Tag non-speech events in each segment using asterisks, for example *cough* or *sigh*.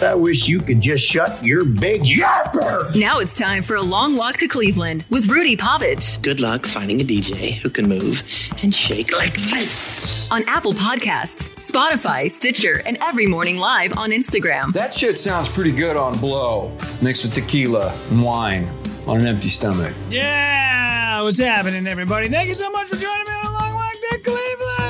I wish you could just shut your big yapper. Now it's time for a long walk to Cleveland with Rudy Pavich. Good luck finding a DJ who can move and shake like this. On Apple Podcasts, Spotify, Stitcher, and every morning live on Instagram. That shit sounds pretty good on blow, mixed with tequila and wine on an empty stomach. Yeah, what's happening, everybody? Thank you so much for joining me on a long walk to Cleveland.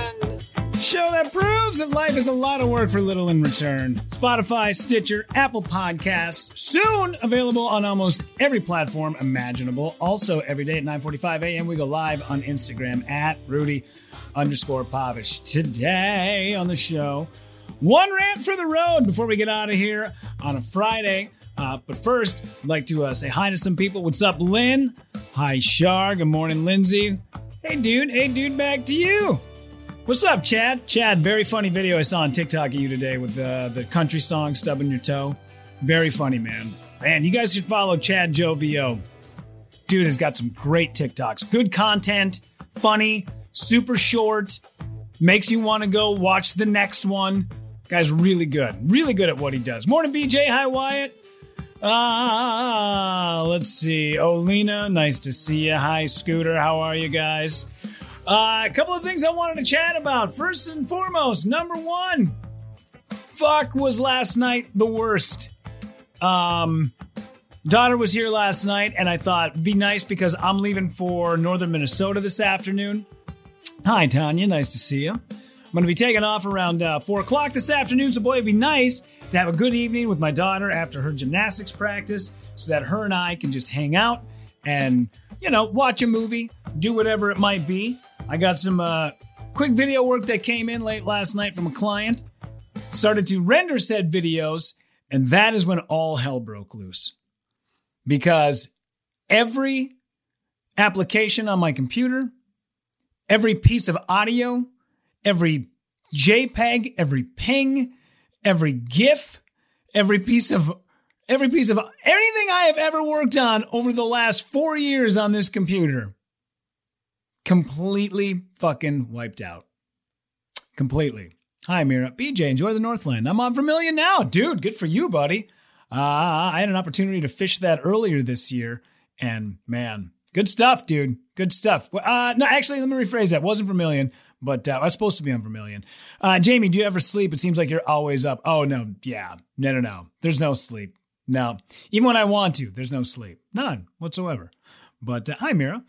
Show that proves that life is a lot of work for little in return. Spotify, Stitcher, Apple Podcasts, soon available on almost every platform imaginable. Also, every day at 9:45 a.m. we go live on Instagram at Rudy underscore Pavich. Today on the show, one rant for the road before we get out of here on a Friday. Uh, but first, I'd like to uh, say hi to some people. What's up, Lynn? Hi, Shar. Good morning, Lindsay. Hey, dude. Hey, dude. Back to you. What's up, Chad? Chad, very funny video I saw on TikTok of you today with uh, the country song "Stubbing Your Toe." Very funny, man. Man, you guys should follow Chad Joe VO. Dude has got some great TikToks. Good content, funny, super short, makes you want to go watch the next one. Guy's really good. Really good at what he does. Morning, BJ. Hi, Wyatt. Ah, let's see. Lena, nice to see you. Hi, Scooter. How are you guys? Uh, a couple of things I wanted to chat about. First and foremost, number one, fuck was last night the worst. Um, daughter was here last night, and I thought be nice because I'm leaving for northern Minnesota this afternoon. Hi, Tanya. Nice to see you. I'm going to be taking off around uh, four o'clock this afternoon, so boy, it'd be nice to have a good evening with my daughter after her gymnastics practice, so that her and I can just hang out and you know watch a movie, do whatever it might be. I got some uh, quick video work that came in late last night from a client. Started to render said videos, and that is when all hell broke loose. Because every application on my computer, every piece of audio, every JPEG, every ping, every GIF, every piece of every piece of anything I have ever worked on over the last four years on this computer completely fucking wiped out. Completely. Hi, Mira. BJ, enjoy the Northland. I'm on Vermilion now. Dude, good for you, buddy. Uh, I had an opportunity to fish that earlier this year, and man, good stuff, dude. Good stuff. Uh, no, actually, let me rephrase that. Wasn't Vermilion, but uh, I was supposed to be on Vermilion. Uh, Jamie, do you ever sleep? It seems like you're always up. Oh, no. Yeah. No, no, no. There's no sleep. No. Even when I want to, there's no sleep. None whatsoever. But uh, hi, Mira.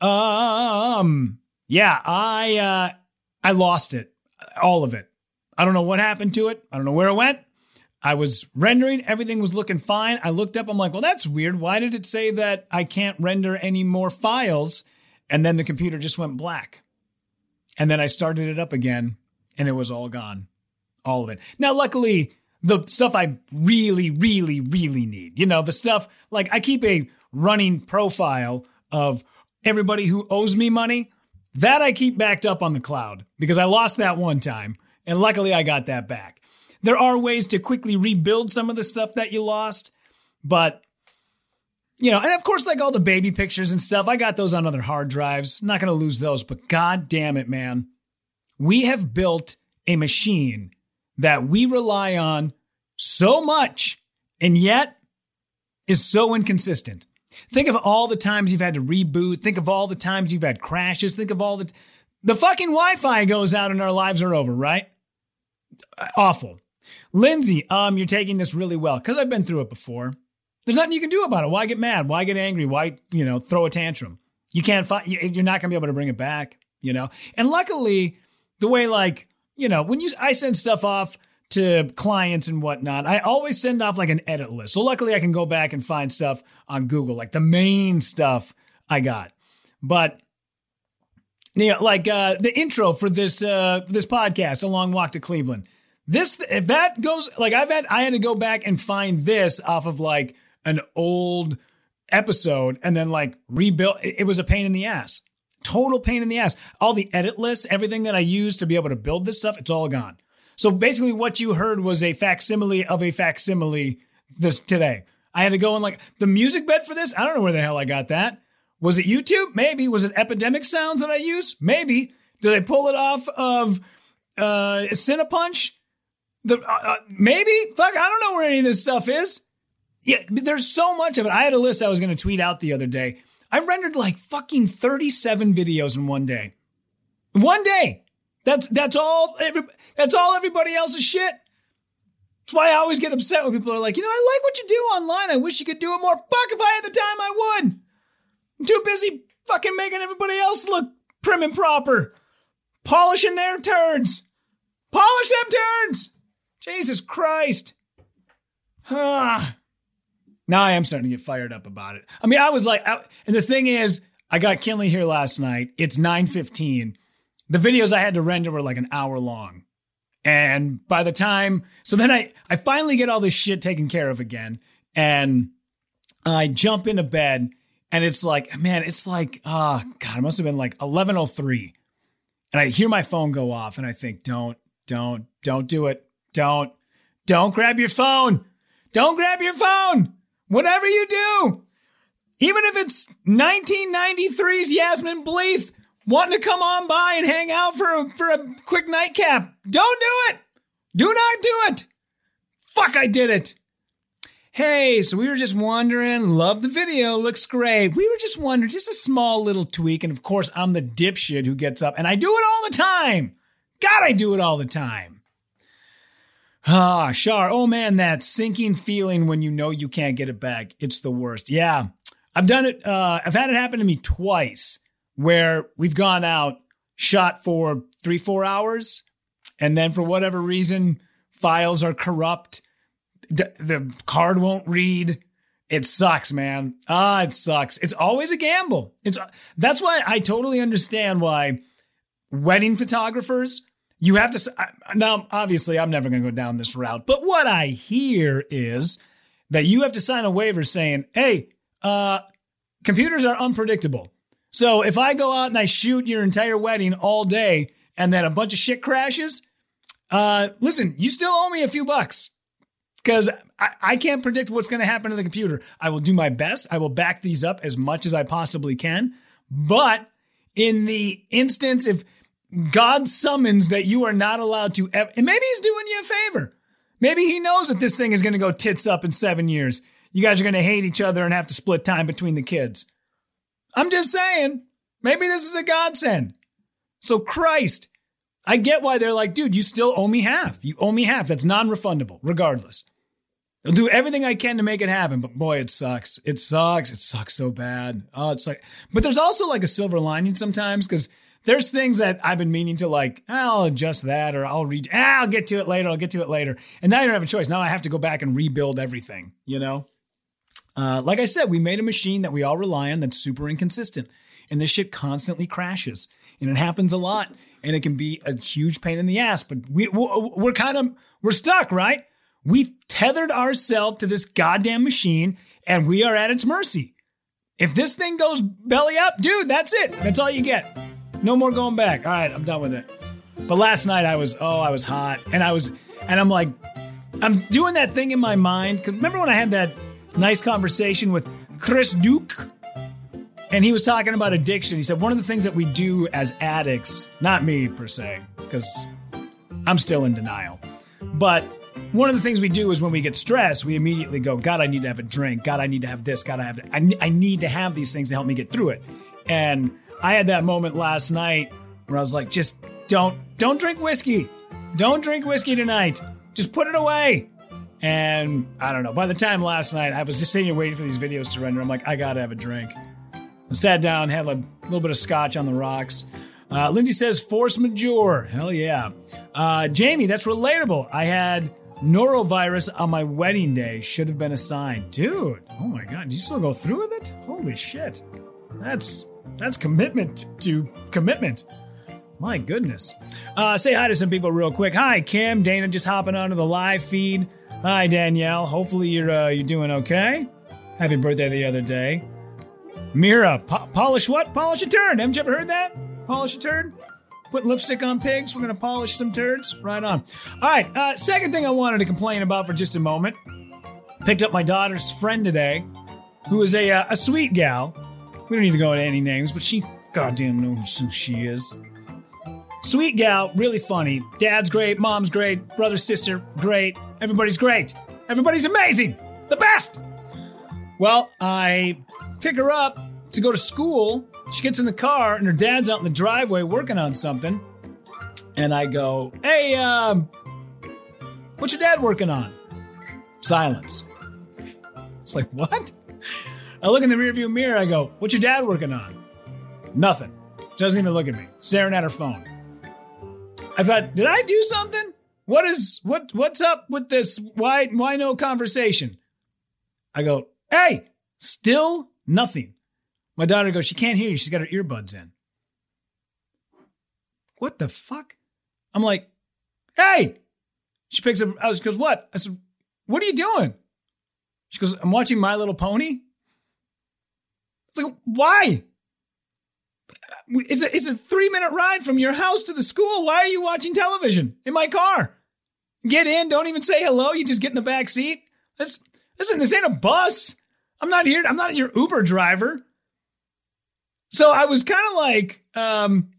Um, yeah, I uh, I lost it, all of it. I don't know what happened to it. I don't know where it went. I was rendering, everything was looking fine. I looked up, I'm like, well, that's weird. Why did it say that I can't render any more files? And then the computer just went black. And then I started it up again, and it was all gone. All of it. Now, luckily, the stuff I really, really, really need, you know, the stuff like I keep a running profile of everybody who owes me money, that I keep backed up on the cloud because I lost that one time. And luckily I got that back. There are ways to quickly rebuild some of the stuff that you lost, but you know, and of course, like all the baby pictures and stuff, I got those on other hard drives. not going to lose those, but god damn it, man. We have built a machine that we rely on so much and yet is so inconsistent. Think of all the times you've had to reboot. Think of all the times you've had crashes. Think of all the the fucking Wi-Fi goes out and our lives are over, right? Awful. Lindsay, um, you're taking this really well because I've been through it before. There's nothing you can do about it. Why get mad? Why get angry? Why you know throw a tantrum? You can't find. You're not gonna be able to bring it back. You know. And luckily, the way like you know when you I send stuff off to clients and whatnot, I always send off like an edit list. So luckily I can go back and find stuff on Google, like the main stuff I got. But you know, like uh, the intro for this uh, this podcast, A Long Walk to Cleveland. This if that goes like I've had I had to go back and find this off of like an old episode and then like rebuild. It, was a pain in the ass. Total pain in the ass. All the edit lists, everything that I used to be able to build this stuff, it's all gone. So basically, what you heard was a facsimile of a facsimile this today. I had to go and like the music bed for this. I don't know where the hell I got that. Was it YouTube? Maybe. Was it Epidemic Sounds that I use? Maybe. Did I pull it off of uh Cinepunch? The uh, uh, maybe. Fuck, I don't know where any of this stuff is. Yeah, there's so much of it. I had a list I was going to tweet out the other day. I rendered like fucking 37 videos in one day. One day. That's that's all. Every, that's all everybody else's shit. That's why I always get upset when people are like, you know, I like what you do online. I wish you could do it more. Fuck, if I had the time, I would. I'm too busy fucking making everybody else look prim and proper, polishing their turns. Polish them turns. Jesus Christ. Ah. Now I am starting to get fired up about it. I mean, I was like, I, and the thing is, I got Kinley here last night. It's 9:15. The videos I had to render were like an hour long. And by the time, so then I, I finally get all this shit taken care of again. And I jump into bed and it's like, man, it's like, ah, oh, God, it must have been like 1103. And I hear my phone go off and I think, don't, don't, don't do it. Don't, don't grab your phone. Don't grab your phone. Whatever you do, even if it's 1993's Yasmin Bleeth wanting to come on by and hang out for a, for a quick nightcap, don't do it. Do not do it. Fuck, I did it. Hey, so we were just wondering, love the video, looks great. We were just wondering, just a small little tweak. And of course, I'm the dipshit who gets up and I do it all the time. God, I do it all the time. Ah, Shar. Oh man, that sinking feeling when you know you can't get it back. It's the worst. Yeah. I've done it. Uh, I've had it happen to me twice where we've gone out, shot for three, four hours, and then for whatever reason, files are corrupt. D- the card won't read. It sucks, man. Ah, it sucks. It's always a gamble. It's that's why I totally understand why wedding photographers you have to now obviously I'm never going to go down this route, but what I hear is that you have to sign a waiver saying, "Hey, uh computers are unpredictable. So if I go out and I shoot your entire wedding all day and then a bunch of shit crashes, uh listen, you still owe me a few bucks." Because I, I can't predict what's going to happen to the computer. I will do my best. I will back these up as much as I possibly can. But in the instance, if God summons that you are not allowed to and maybe he's doing you a favor. Maybe he knows that this thing is going to go tits up in seven years. You guys are going to hate each other and have to split time between the kids. I'm just saying, maybe this is a godsend. So, Christ, I get why they're like, dude, you still owe me half. You owe me half. That's non refundable, regardless. I'll do everything I can to make it happen, but boy, it sucks. It sucks. It sucks so bad. Oh, it's like, but there's also like a silver lining sometimes because there's things that I've been meaning to like, I'll adjust that or I'll read, ah, I'll get to it later. I'll get to it later. And now you don't have a choice. Now I have to go back and rebuild everything, you know? Uh, like I said, we made a machine that we all rely on that's super inconsistent. And this shit constantly crashes. And it happens a lot. And it can be a huge pain in the ass. But we, we're kind of, we're stuck, right? We tethered ourselves to this goddamn machine and we are at its mercy. If this thing goes belly up, dude, that's it. That's all you get. No more going back. All right, I'm done with it. But last night I was, oh, I was hot. And I was, and I'm like, I'm doing that thing in my mind. Cause remember when I had that nice conversation with Chris Duke? And he was talking about addiction. He said, one of the things that we do as addicts, not me per se, because I'm still in denial, but one of the things we do is when we get stressed, we immediately go, God, I need to have a drink. God, I need to have this. God, I have, to, I, I need to have these things to help me get through it. And I had that moment last night where I was like, just don't don't drink whiskey. Don't drink whiskey tonight. Just put it away. And I don't know. By the time last night, I was just sitting here waiting for these videos to render. I'm like, I gotta have a drink. I sat down, had a little bit of scotch on the rocks. Uh, Lindsay says force majeure. Hell yeah. Uh, Jamie, that's relatable. I had norovirus on my wedding day. Should have been a sign. Dude, oh my God. Did you still go through with it? Holy shit. That's that's commitment to commitment. My goodness. Uh, say hi to some people real quick. Hi, Kim. Dana just hopping onto the live feed. Hi, Danielle. Hopefully you're uh, you're doing okay. Happy birthday the other day. Mira, po- polish what? Polish a turd. Haven't you ever heard that? Polish a turd? Put lipstick on pigs. We're gonna polish some turds. Right on. All right. Uh, second thing I wanted to complain about for just a moment. Picked up my daughter's friend today, who is a uh, a sweet gal. We don't need to go into any names, but she goddamn knows who she is. Sweet gal, really funny. Dad's great, mom's great, brother, sister, great. Everybody's great. Everybody's amazing. The best. Well, I pick her up to go to school. She gets in the car and her dad's out in the driveway working on something. And I go, "Hey, um, what's your dad working on?" Silence. It's like, "What?" I look in the rearview mirror. I go, "What's your dad working on?" Nothing. She doesn't even look at me. Staring at her phone. I thought, did I do something? What is what what's up with this? Why why no conversation? I go, hey, still nothing. My daughter goes, she can't hear you. She's got her earbuds in. What the fuck? I'm like, hey. She picks up. I was goes, what? I said, what are you doing? She goes, I'm watching My Little Pony. It's like, why? It's a, it's a three minute ride from your house to the school. Why are you watching television in my car? Get in, don't even say hello. You just get in the back seat. Listen, this ain't a bus. I'm not here. I'm not your Uber driver. So I was kind of like, um,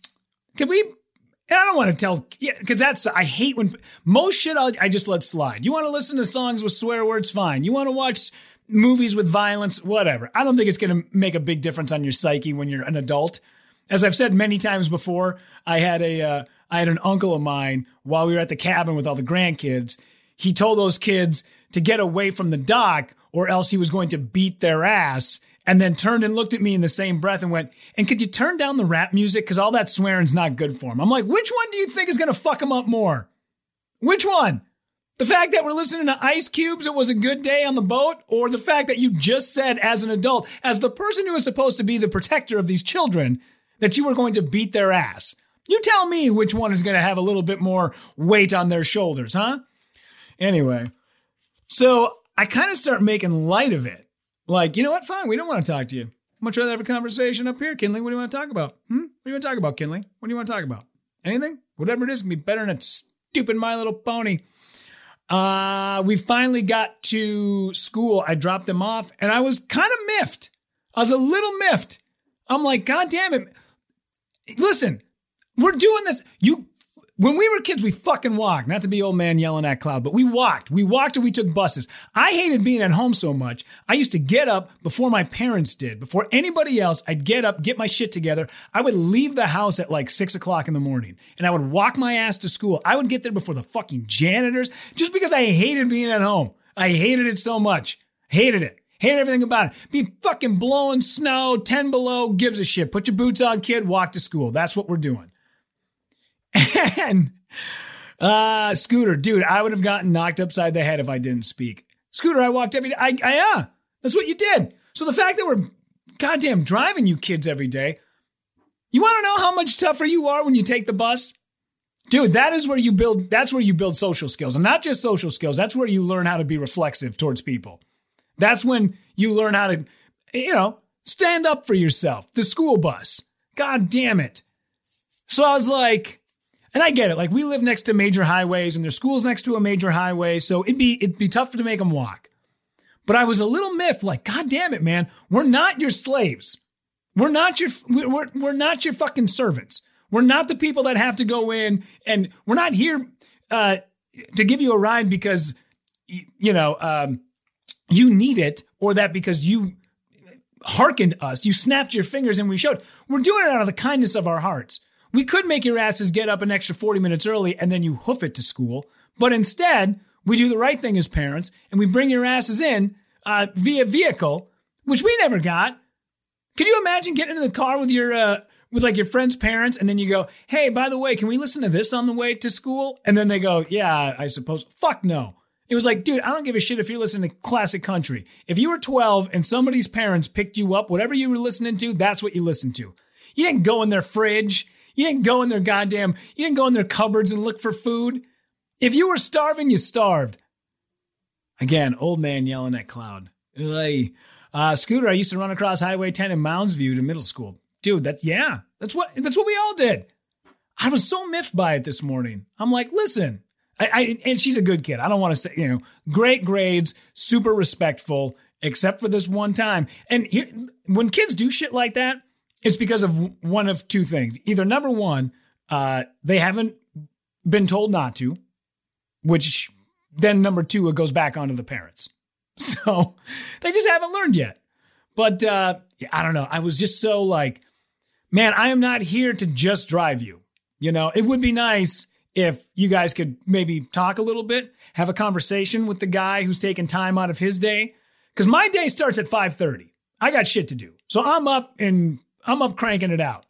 can we? I don't want to tell, yeah, because that's I hate when most shit I'll, I just let slide. You want to listen to songs with swear words, fine. You want to watch movies with violence, whatever. I don't think it's going to make a big difference on your psyche when you're an adult. As I've said many times before, I had a uh, I had an uncle of mine while we were at the cabin with all the grandkids. He told those kids to get away from the dock or else he was going to beat their ass. And then turned and looked at me in the same breath and went, "And could you turn down the rap music? Because all that swearing's not good for him." I'm like, which one do you think is going to fuck him up more? Which one? The fact that we're listening to Ice Cubes, it was a good day on the boat, or the fact that you just said as an adult, as the person who is supposed to be the protector of these children, that you were going to beat their ass. You tell me which one is going to have a little bit more weight on their shoulders, huh? Anyway, so I kind of start making light of it. Like, you know what? Fine, we don't want to talk to you. Much rather have a conversation up here, Kinley. What do you want to talk about? Hmm? What do you want to talk about, Kinley? What do you want to talk about? Anything? Whatever it is can be better than a stupid My Little Pony. Uh, we finally got to school. I dropped them off and I was kind of miffed. I was a little miffed. I'm like, God damn it. Listen, we're doing this. You, when we were kids, we fucking walked. Not to be old man yelling at cloud, but we walked. We walked and we took buses. I hated being at home so much. I used to get up before my parents did. Before anybody else, I'd get up, get my shit together. I would leave the house at like six o'clock in the morning and I would walk my ass to school. I would get there before the fucking janitors just because I hated being at home. I hated it so much. Hated it. Hate everything about it. Be fucking blowing snow, 10 below, gives a shit. Put your boots on, kid, walk to school. That's what we're doing. *laughs* And uh Scooter, dude, I would have gotten knocked upside the head if I didn't speak. Scooter, I walked every day. I, I yeah, that's what you did. So the fact that we're goddamn driving you kids every day, you want to know how much tougher you are when you take the bus? Dude, that is where you build that's where you build social skills. And not just social skills, that's where you learn how to be reflexive towards people. That's when you learn how to, you know, stand up for yourself. The school bus. God damn it. So I was like, and I get it. Like we live next to major highways and their school's next to a major highway. So it'd be, it'd be tough to make them walk. But I was a little miffed, like, God damn it, man. We're not your slaves. We're not your, we're, we're not your fucking servants. We're not the people that have to go in and we're not here, uh, to give you a ride because, you know, um, you need it or that because you hearkened us, you snapped your fingers and we showed. We're doing it out of the kindness of our hearts. We could make your asses get up an extra 40 minutes early and then you hoof it to school. But instead, we do the right thing as parents and we bring your asses in uh, via vehicle, which we never got. Can you imagine getting in the car with your, uh, with like your friend's parents and then you go, Hey, by the way, can we listen to this on the way to school? And then they go, Yeah, I suppose. Fuck no. It was like, dude, I don't give a shit if you're listening to classic country. If you were 12 and somebody's parents picked you up, whatever you were listening to, that's what you listened to. You didn't go in their fridge. You didn't go in their goddamn, you didn't go in their cupboards and look for food. If you were starving, you starved. Again, old man yelling at cloud. Uh, Scooter, I used to run across Highway 10 in Mounds View to middle school. Dude, that's, yeah, that's what, that's what we all did. I was so miffed by it this morning. I'm like, listen, I, I, and she's a good kid. I don't want to say, you know, great grades, super respectful, except for this one time. And here, when kids do shit like that, it's because of one of two things. Either number one, uh, they haven't been told not to, which then number two, it goes back onto the parents. *laughs* So they just haven't learned yet. But uh, yeah, I don't know. I was just so like, man, I am not here to just drive you. You know, it would be nice if you guys could maybe talk a little bit, have a conversation with the guy who's taking time out of his day. Cause my day starts at 5:30. I got shit to do. So I'm up and I'm up cranking it out.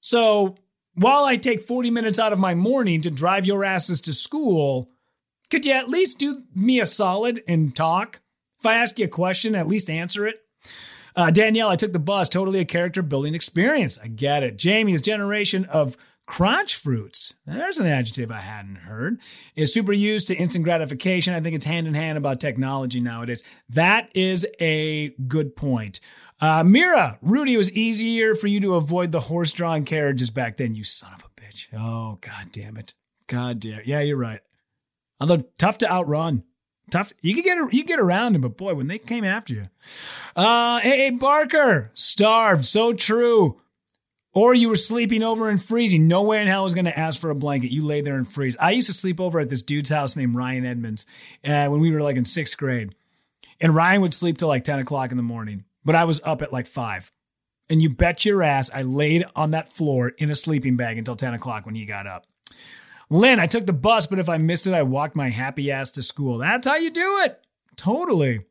So while I take 40 minutes out of my morning to drive your asses to school, could you at least do me a solid and talk? If I ask you a question, at least answer it. Uh, Danielle, I took the bus. Totally a character building experience. I get it. Jamie's generation of crotch fruits. There's an adjective I hadn't heard. Is super used to instant gratification. I think it's hand in hand about technology nowadays. That is a good point. Uh, Mira, Rudy, it was easier for you to avoid the horse drawn carriages back then, you son of a bitch. Oh, god damn it. God damn. Yeah, you're right. Although tough to outrun. Tough. To, you could get you get around them, but boy, when they came after you. Uh, hey, Barker, starved. So true. Or you were sleeping over and freezing. No way in hell was going to ask for a blanket. You lay there and freeze. I used to sleep over at this dude's house named Ryan Edmonds uh, when we were like in sixth grade. And Ryan would sleep till like 10 o'clock in the morning, but I was up at like five. And you bet your ass I laid on that floor in a sleeping bag until 10 o'clock when he got up. Lynn, I took the bus, but if I missed it, I walked my happy ass to school. That's how you do it. Totally.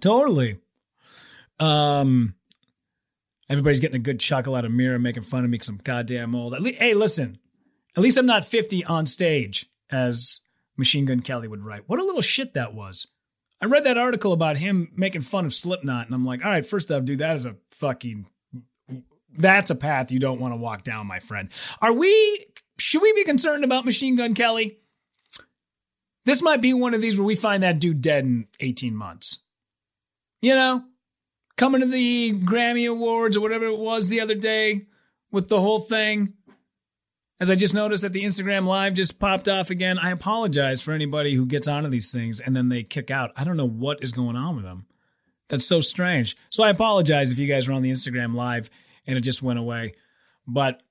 Totally. Um, Everybody's getting a good chuckle out of Mira making fun of me because I'm goddamn old. Le- hey, listen, at least I'm not 50 on stage, as Machine Gun Kelly would write. What a little shit that was. I read that article about him making fun of Slipknot, and I'm like, all right, first off, dude, that is a fucking. That's a path you don't want to walk down, my friend. Are we. Should we be concerned about Machine Gun Kelly? This might be one of these where we find that dude dead in 18 months. You know? Coming to the Grammy Awards or whatever it was the other day with the whole thing. As I just noticed that the Instagram live just popped off again, I apologize for anybody who gets onto these things and then they kick out. I don't know what is going on with them. That's so strange. So I apologize if you guys were on the Instagram live and it just went away. But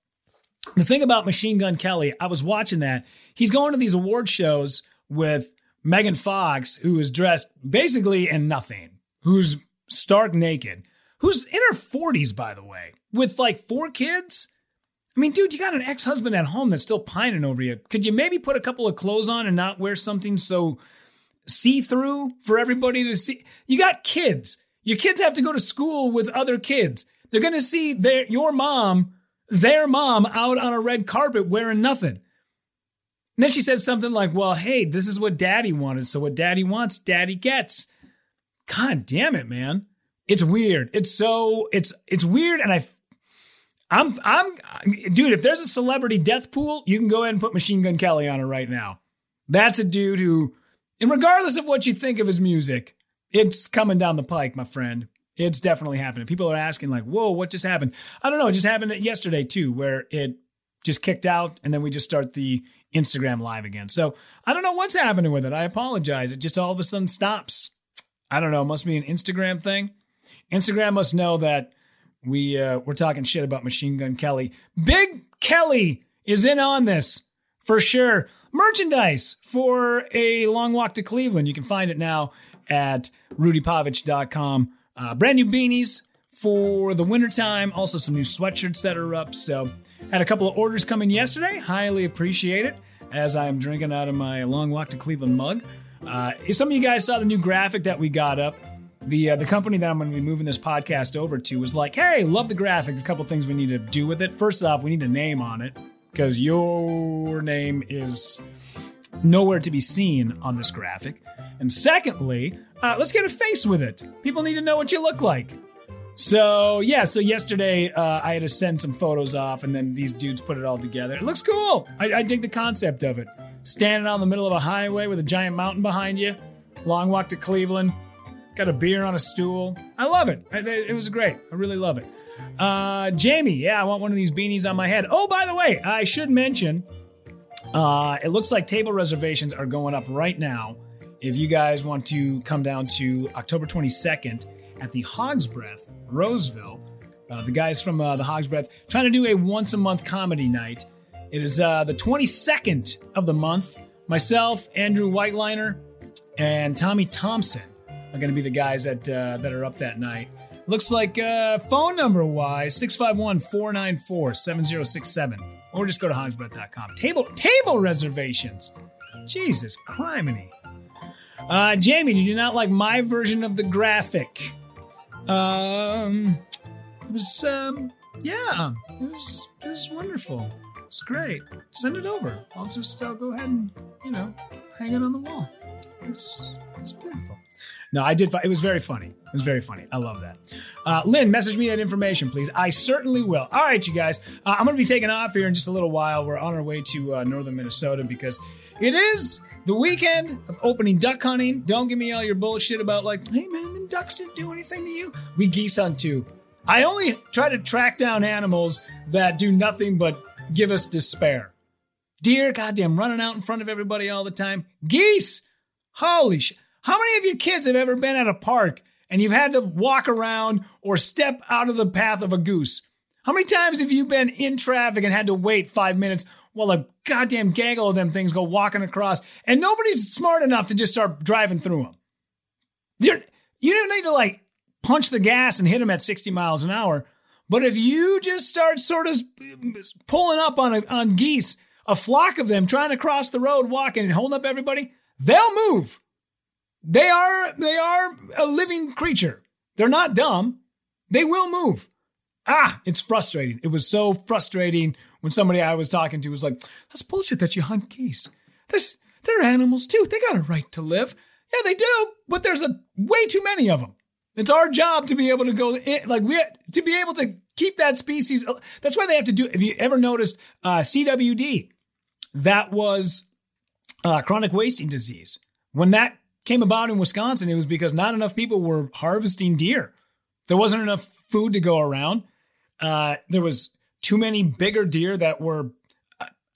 the thing about Machine Gun Kelly, I was watching that. He's going to these award shows with Megan Fox, who is dressed basically in nothing, who's stark naked, who's in her 40s, by the way, with like four kids. I mean, dude, you got an ex husband at home that's still pining over you. Could you maybe put a couple of clothes on and not wear something so see through for everybody to see? You got kids. Your kids have to go to school with other kids. They're going to see their, your mom, their mom out on a red carpet wearing nothing. And then she said something like, well, hey, this is what daddy wanted. So what daddy wants, daddy gets. God damn it, man. It's weird. It's so it's it's weird and I I'm I'm dude, if there's a celebrity death pool, you can go ahead and put Machine Gun Kelly on it right now. That's a dude who and regardless of what you think of his music, it's coming down the pike, my friend. It's definitely happening. People are asking like, "Whoa, what just happened?" I don't know, it just happened yesterday too where it just kicked out and then we just start the Instagram live again. So, I don't know what's happening with it. I apologize. It just all of a sudden stops. I don't know, must be an Instagram thing. Instagram must know that we uh, we're talking shit about Machine Gun Kelly. Big Kelly is in on this for sure. Merchandise for a long walk to Cleveland. You can find it now at rudypavich.com. Uh, brand new beanies for the wintertime. Also, some new sweatshirts that are up. So, had a couple of orders coming yesterday. Highly appreciate it as I'm drinking out of my long walk to Cleveland mug. Uh, some of you guys saw the new graphic that we got up. The uh, the company that I'm going to be moving this podcast over to was like, "Hey, love the graphics. A couple things we need to do with it. First off, we need a name on it because your name is nowhere to be seen on this graphic. And secondly, uh, let's get a face with it. People need to know what you look like. So yeah, so yesterday uh, I had to send some photos off, and then these dudes put it all together. It looks cool. I, I dig the concept of it. Standing out in the middle of a highway with a giant mountain behind you, long walk to Cleveland, got a beer on a stool. I love it. It was great. I really love it. Uh, Jamie, yeah, I want one of these beanies on my head. Oh, by the way, I should mention, uh, it looks like table reservations are going up right now. If you guys want to come down to October 22nd at the Hog's Breath, Roseville, uh, the guys from uh, the Hog's Breath trying to do a once a month comedy night. It is uh, the 22nd of the month. Myself, Andrew Whiteliner, and Tommy Thompson are going to be the guys that uh, that are up that night. Looks like uh, phone number wise 651 494 7067. Or just go to hogsbreath.com. Table, table reservations. Jesus criminy. Uh, Jamie, did you not like my version of the graphic? Um, it was, um, yeah, it was, it was wonderful. It's great. Send it over. I'll just, I'll go ahead and, you know, hang it on the wall. It's, it's beautiful. No, I did. It was very funny. It was very funny. I love that. Uh, Lynn, message me that information, please. I certainly will. All right, you guys. Uh, I'm going to be taking off here in just a little while. We're on our way to uh, northern Minnesota because it is the weekend of opening duck hunting. Don't give me all your bullshit about like, hey man, the ducks didn't do anything to you. We geese hunt too. I only try to track down animals that do nothing but give us despair. Deer, goddamn, running out in front of everybody all the time. Geese, holy shit. How many of your kids have ever been at a park and you've had to walk around or step out of the path of a goose? How many times have you been in traffic and had to wait five minutes while a goddamn gaggle of them things go walking across and nobody's smart enough to just start driving through them? You're, you don't need to like punch the gas and hit them at 60 miles an hour. But if you just start sort of pulling up on a, on geese, a flock of them trying to cross the road, walking and holding up everybody, they'll move. They are they are a living creature. They're not dumb. They will move. Ah, it's frustrating. It was so frustrating when somebody I was talking to was like, "That's bullshit that you hunt geese. There's they're animals too. They got a right to live. Yeah, they do, but there's a way too many of them. It's our job to be able to go like we to be able to keep that species. That's why they have to do. Have you ever noticed uh, CWD? That was uh, chronic wasting disease. When that came about in Wisconsin, it was because not enough people were harvesting deer. There wasn't enough food to go around. Uh, there was too many bigger deer that were,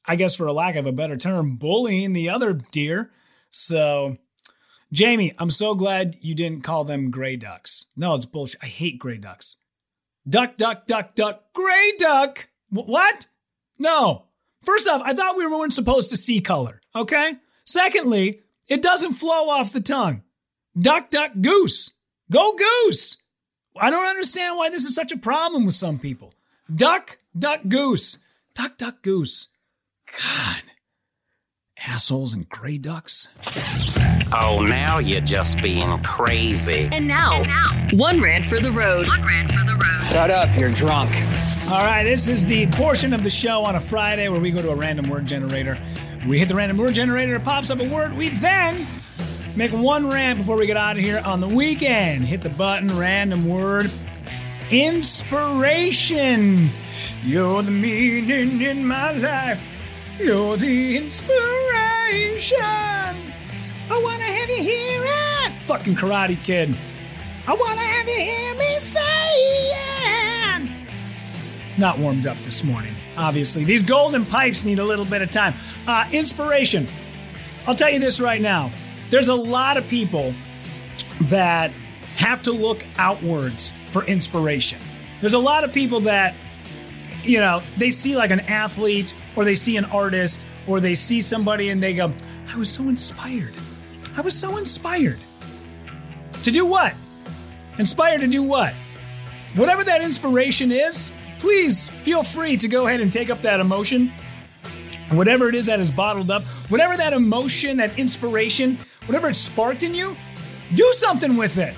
I guess, for a lack of a better term, bullying the other deer. So, Jamie, I'm so glad you didn't call them gray ducks. No, it's bullshit. I hate gray ducks. Duck, duck, duck, duck, gray duck. Wh- what? No. First off, I thought we weren't supposed to see color. Okay. Secondly, it doesn't flow off the tongue. Duck, duck, goose. Go goose. I don't understand why this is such a problem with some people. Duck, duck, goose. Duck, duck, goose. God. Assholes and gray ducks. Oh, now you're just being crazy. And now, one rant for the road. One rant for the road. Shut up, you're drunk. All right, this is the portion of the show on a Friday where we go to a random word generator. We hit the random word generator, it pops up a word. We then make one rant before we get out of here on the weekend. Hit the button, random word. Inspiration. You're the meaning in my life. You're the inspiration. I wanna have you hear it. Fucking Karate Kid. I wanna have you hear me say it not warmed up this morning. Obviously, these golden pipes need a little bit of time. Uh, inspiration. I'll tell you this right now. There's a lot of people that have to look outwards for inspiration. There's a lot of people that, you know, they see like an athlete or they see an artist or they see somebody and they go, I was so inspired. I was so inspired. To do what? Inspired to do what? Whatever that inspiration is, please feel free to go ahead and take up that emotion. Whatever it is that is bottled up, whatever that emotion, that inspiration, whatever it sparked in you, do something with it.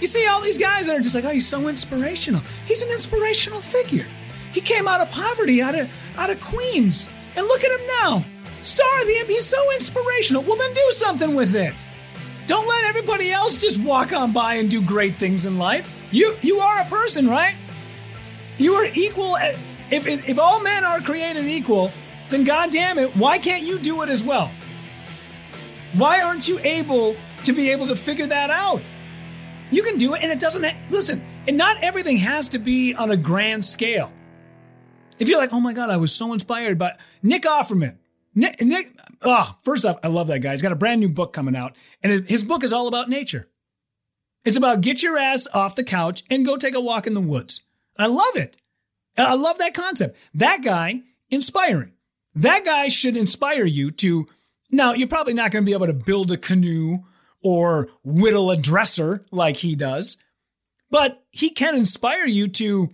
You see all these guys that are just like, oh, he's so inspirational. He's an inspirational figure. He came out of poverty, out of out of Queens, and look at him now, star of the. He's so inspirational. Well, then do something with it. Don't let everybody else just walk on by and do great things in life. You you are a person, right? You are equal. If if all men are created equal, then goddamn it, why can't you do it as well? Why aren't you able to be able to figure that out? You can do it, and it doesn't. Listen, and not everything has to be on a grand scale. If you're like, oh my god, I was so inspired by Nick Offerman. Nick, Nick. Oh, first off, I love that guy. He's got a brand new book coming out, and his book is all about nature. It's about get your ass off the couch and go take a walk in the woods. I love it. I love that concept. That guy, inspiring. That guy should inspire you to. Now, you're probably not going to be able to build a canoe or whittle a dresser like he does, but he can inspire you to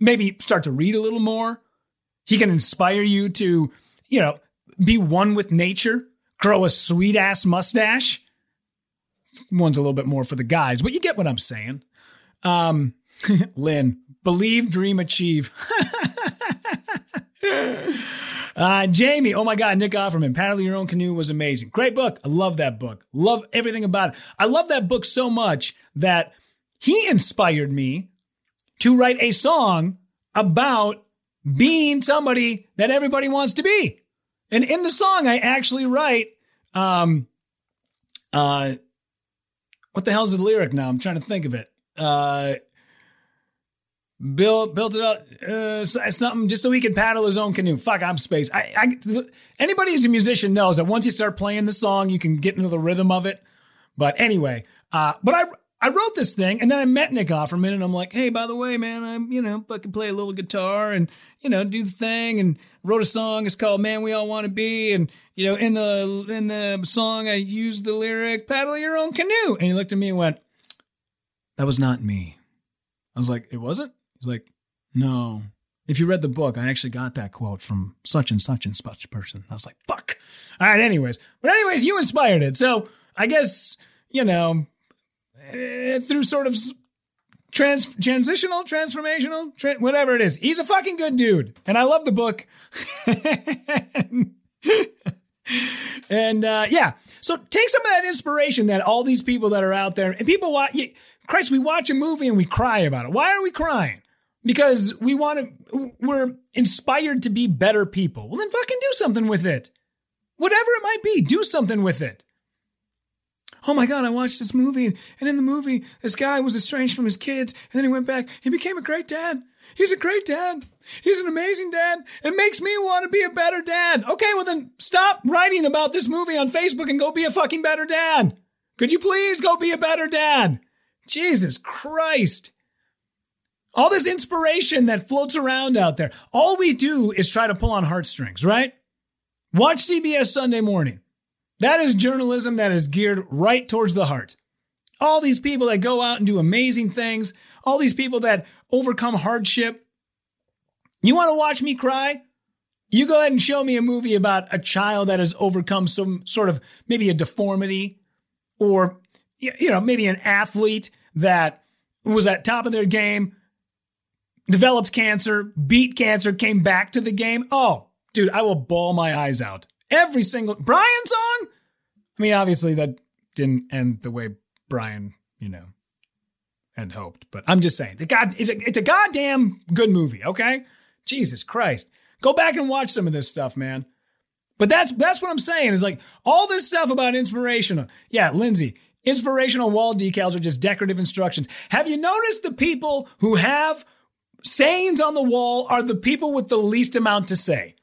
maybe start to read a little more. He can inspire you to, you know, be one with nature, grow a sweet ass mustache. One's a little bit more for the guys, but you get what I'm saying. Um, *laughs* Lynn, believe, dream, achieve. *laughs* uh, Jamie, oh my God, Nick Offerman, Paddle Your Own Canoe was amazing. Great book. I love that book. Love everything about it. I love that book so much that he inspired me to write a song about being somebody that everybody wants to be. And in the song, I actually write, um, uh, what the hell's the lyric now? I'm trying to think of it. Uh, built built it up uh, something just so he could paddle his own canoe. Fuck, I'm space. I, I anybody who's a musician knows that once you start playing the song, you can get into the rhythm of it. But anyway, uh, but I I wrote this thing and then I met Nick Offerman and I'm like, hey, by the way, man, I'm, you know, can play a little guitar and, you know, do the thing and wrote a song. It's called Man We All Want to Be. And, you know, in the, in the song, I used the lyric, paddle your own canoe. And he looked at me and went, that was not me. I was like, it wasn't? He's like, no. If you read the book, I actually got that quote from such and such and such person. I was like, fuck. All right, anyways. But anyways, you inspired it. So I guess, you know, through sort of trans transitional, transformational, tra- whatever it is. He's a fucking good dude, and I love the book. *laughs* and uh, yeah, so take some of that inspiration that all these people that are out there and people watch. Christ, we watch a movie and we cry about it. Why are we crying? Because we want to. We're inspired to be better people. Well, then fucking do something with it. Whatever it might be, do something with it oh my God, I watched this movie. And in the movie, this guy was estranged from his kids. And then he went back. He became a great dad. He's a great dad. He's an amazing dad. It makes me want to be a better dad. Okay, well then stop writing about this movie on Facebook and go be a fucking better dad. Could you please go be a better dad? Jesus Christ. All this inspiration that floats around out there. All we do is try to pull on heartstrings, right? Watch CBS Sunday morning. That is journalism that is geared right towards the heart. All these people that go out and do amazing things, all these people that overcome hardship. You want to watch me cry? You go ahead and show me a movie about a child that has overcome some sort of maybe a deformity or, you know, maybe an athlete that was at top of their game, developed cancer, beat cancer, came back to the game. Oh, dude, I will bawl my eyes out. Every single Brian song. I mean, obviously that didn't end the way Brian, you know, had hoped. But I'm just saying, the God, it's a, it's a goddamn good movie. Okay, Jesus Christ, go back and watch some of this stuff, man. But that's that's what I'm saying is like all this stuff about inspirational. Yeah, Lindsay, inspirational wall decals are just decorative instructions. Have you noticed the people who have sayings on the wall are the people with the least amount to say?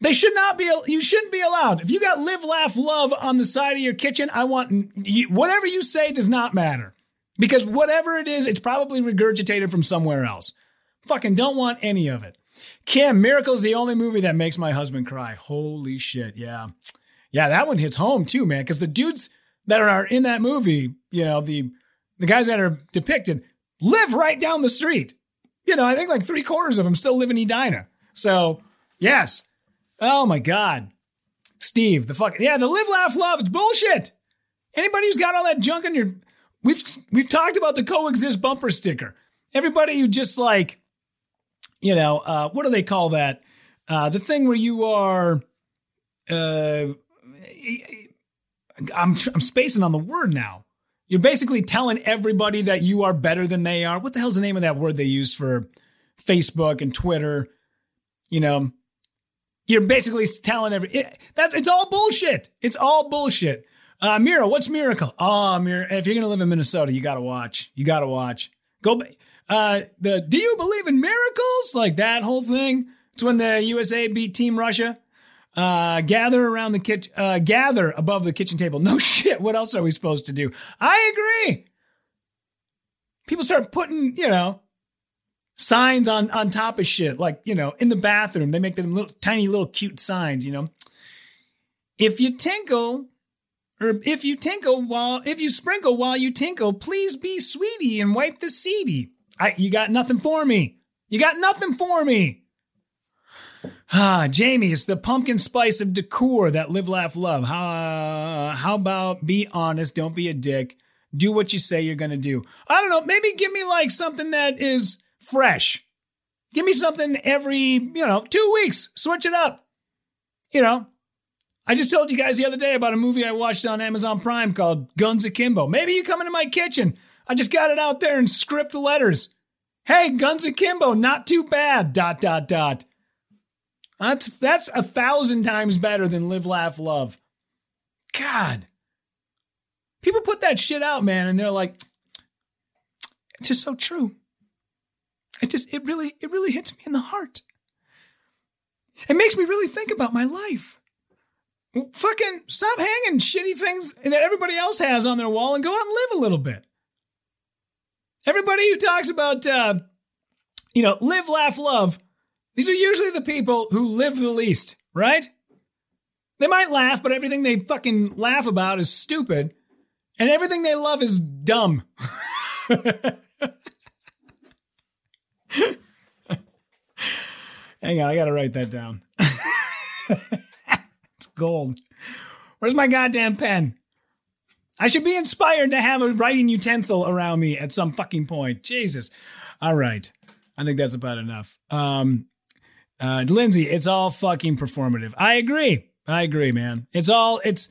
They should not be, you shouldn't be allowed. If you got live, laugh, love on the side of your kitchen, I want, whatever you say does not matter. Because whatever it is, it's probably regurgitated from somewhere else. Fucking don't want any of it. Kim, Miracle's the only movie that makes my husband cry. Holy shit. Yeah. Yeah, that one hits home too, man. Cause the dudes that are in that movie, you know, the, the guys that are depicted live right down the street. You know, I think like three quarters of them still live in Edina. So yes, Oh my God. Steve, the fuck yeah, the live, laugh, love. It's bullshit. Anybody who's got all that junk on your we've we've talked about the coexist bumper sticker. Everybody who just like, you know, uh, what do they call that? Uh, the thing where you are uh I'm I'm spacing on the word now. You're basically telling everybody that you are better than they are. What the hell's the name of that word they use for Facebook and Twitter? You know, you're basically telling every it, that it's all bullshit. It's all bullshit. Uh, Mira, what's Miracle? Oh, Mira, if you're gonna live in Minnesota, you gotta watch. You gotta watch. Go. Uh, the Do you believe in miracles? Like that whole thing. It's when the USA beat Team Russia. Uh, gather around the kitchen. Uh, gather above the kitchen table. *laughs* No shit. What else are we supposed to do? I agree. People start putting, you know, signs on on top of shit. Like you know, in the bathroom, they make them little tiny little cute signs. You know, if you tinkle or if you tinkle while if you sprinkle while you tinkle, please be sweetie and wipe the seedy. I you got nothing for me. You got nothing for me. Ah, Jamie, it's the pumpkin spice of decor that live, laugh, love. How how about be honest, don't be a dick. Do what you say you're gonna do. I don't know, maybe give me like something that is fresh. Give me something every, you know, two weeks. Switch it up. You know, I just told you guys the other day about a movie I watched on Amazon Prime called Guns Akimbo. Maybe you come into my kitchen. I just got it out there in script letters. Hey, Guns Akimbo, not too bad. Dot dot dot. That's that's a thousand times better than live, laugh, love. God. People put that shit out, man, and they're like, it's just so true. It just it really it really hits me in the heart. It makes me really think about my life. Fucking stop hanging shitty things that everybody else has on their wall and go out and live a little bit. Everybody who talks about, uh, you know, live, laugh, love, these are usually the people who live the least, right? They might laugh, but everything they fucking laugh about is stupid, and everything they love is dumb. *laughs* *laughs* Hang on, I gotta write that down. *laughs* it's gold. Where's my goddamn pen? I should be inspired to have a writing utensil around me at some fucking point. Jesus. All right. I think that's about enough. Um, uh, Lindsay, it's all fucking performative. I agree. I agree, man. It's all, it's,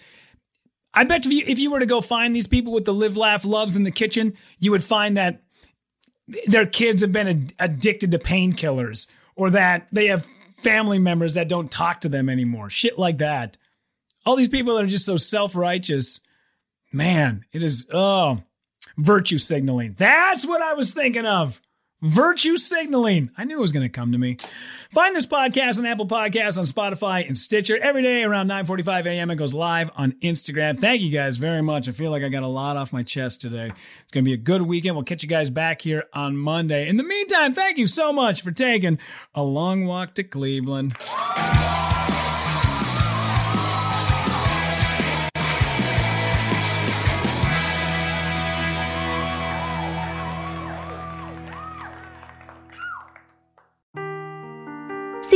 I bet if you, if you were to go find these people with the live, laugh, loves in the kitchen, you would find that their kids have been ad- addicted to painkillers or that they have family members that don't talk to them anymore. Shit like that. All these people that are just so self righteous Man, it is, oh, virtue signaling. That's what I was thinking of. Virtue signaling. I knew it was going to come to me. Find this podcast on Apple Podcasts, on Spotify, and Stitcher every day around 9:45 a.m. It goes live on Instagram. Thank you guys very much. I feel like I got a lot off my chest today. It's going to be a good weekend. We'll catch you guys back here on Monday. In the meantime, thank you so much for taking a long walk to Cleveland.